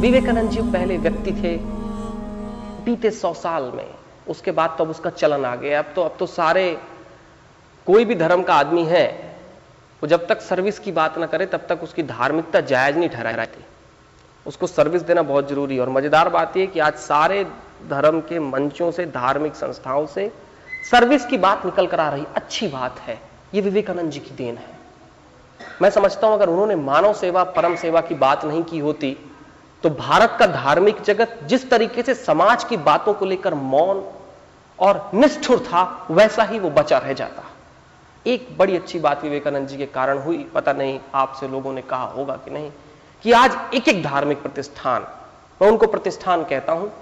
विवेकानंद जी पहले व्यक्ति थे, बीते सौ साल में। उसके बाद तो अब उसका चलन आ गया। अब तो अब तो सारे, कोई भी धर्म का आदमी है, वो जब तक सर्विस की बात ना करे, तब तक उसकी धार्मिकता जायज़ नहीं ठहरा रहती उसको सर्विस देना बहुत ज़रूरी है। और मज़ेदार बात यह कि आज सारे धर्म के मंचों से, धार्मिक संस्थाओं से सर्विस की बात निकल कर आ रही। अच्छी बात है। ये विवेकानंद जी की देन है। मैं समझता हूँ, अगर उन्होंने मानव सेवा, परम सेवा की बात नहीं की होती तो भारत का धार्मिक जगत जिस तरीके से समाज की बातों को लेकर मौन और निष्ठुर था, वैसा ही वो बचा रह जाता। एक बड़ी अच्छी बात विवेकानंद जी के कारण हुई। पता नहीं आपसे लोगों ने कहा होगा कि नहीं, कि आज एक एक धार्मिक प्रतिष्ठान, मैं उनको प्रतिष्ठान कहता हूँ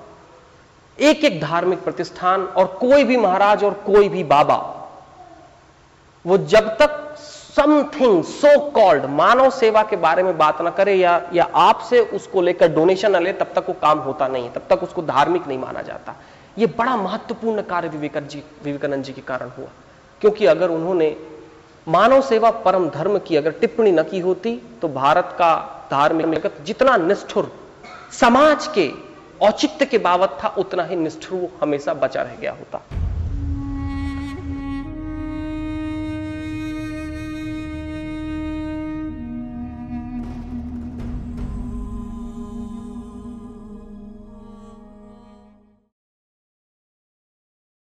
एक एक धार्मिक प्रतिष्ठान और कोई भी महाराज और कोई भी बाबा, वो जब तक समथिंग सो कॉल्ड मानव सेवा के बारे में बात ना करे या या आपसे उसको लेकर डोनेशन ना ले, तब तक वो काम होता नहीं तब तक उसको धार्मिक नहीं माना जाता। ये बड़ा महत्वपूर्ण कार्य विवेकानंद जी विवेकानंद जी के कारण हुआ। क्योंकि अगर उन्होंने मानव सेवा परम धर्म की अगर टिप्पणी न की होती तो भारत का धार्मिक जितना निष्ठुर, समाज के औचित्य के बाबत था, उतना ही निष्ठुर हमेशा बचा रह गया होता।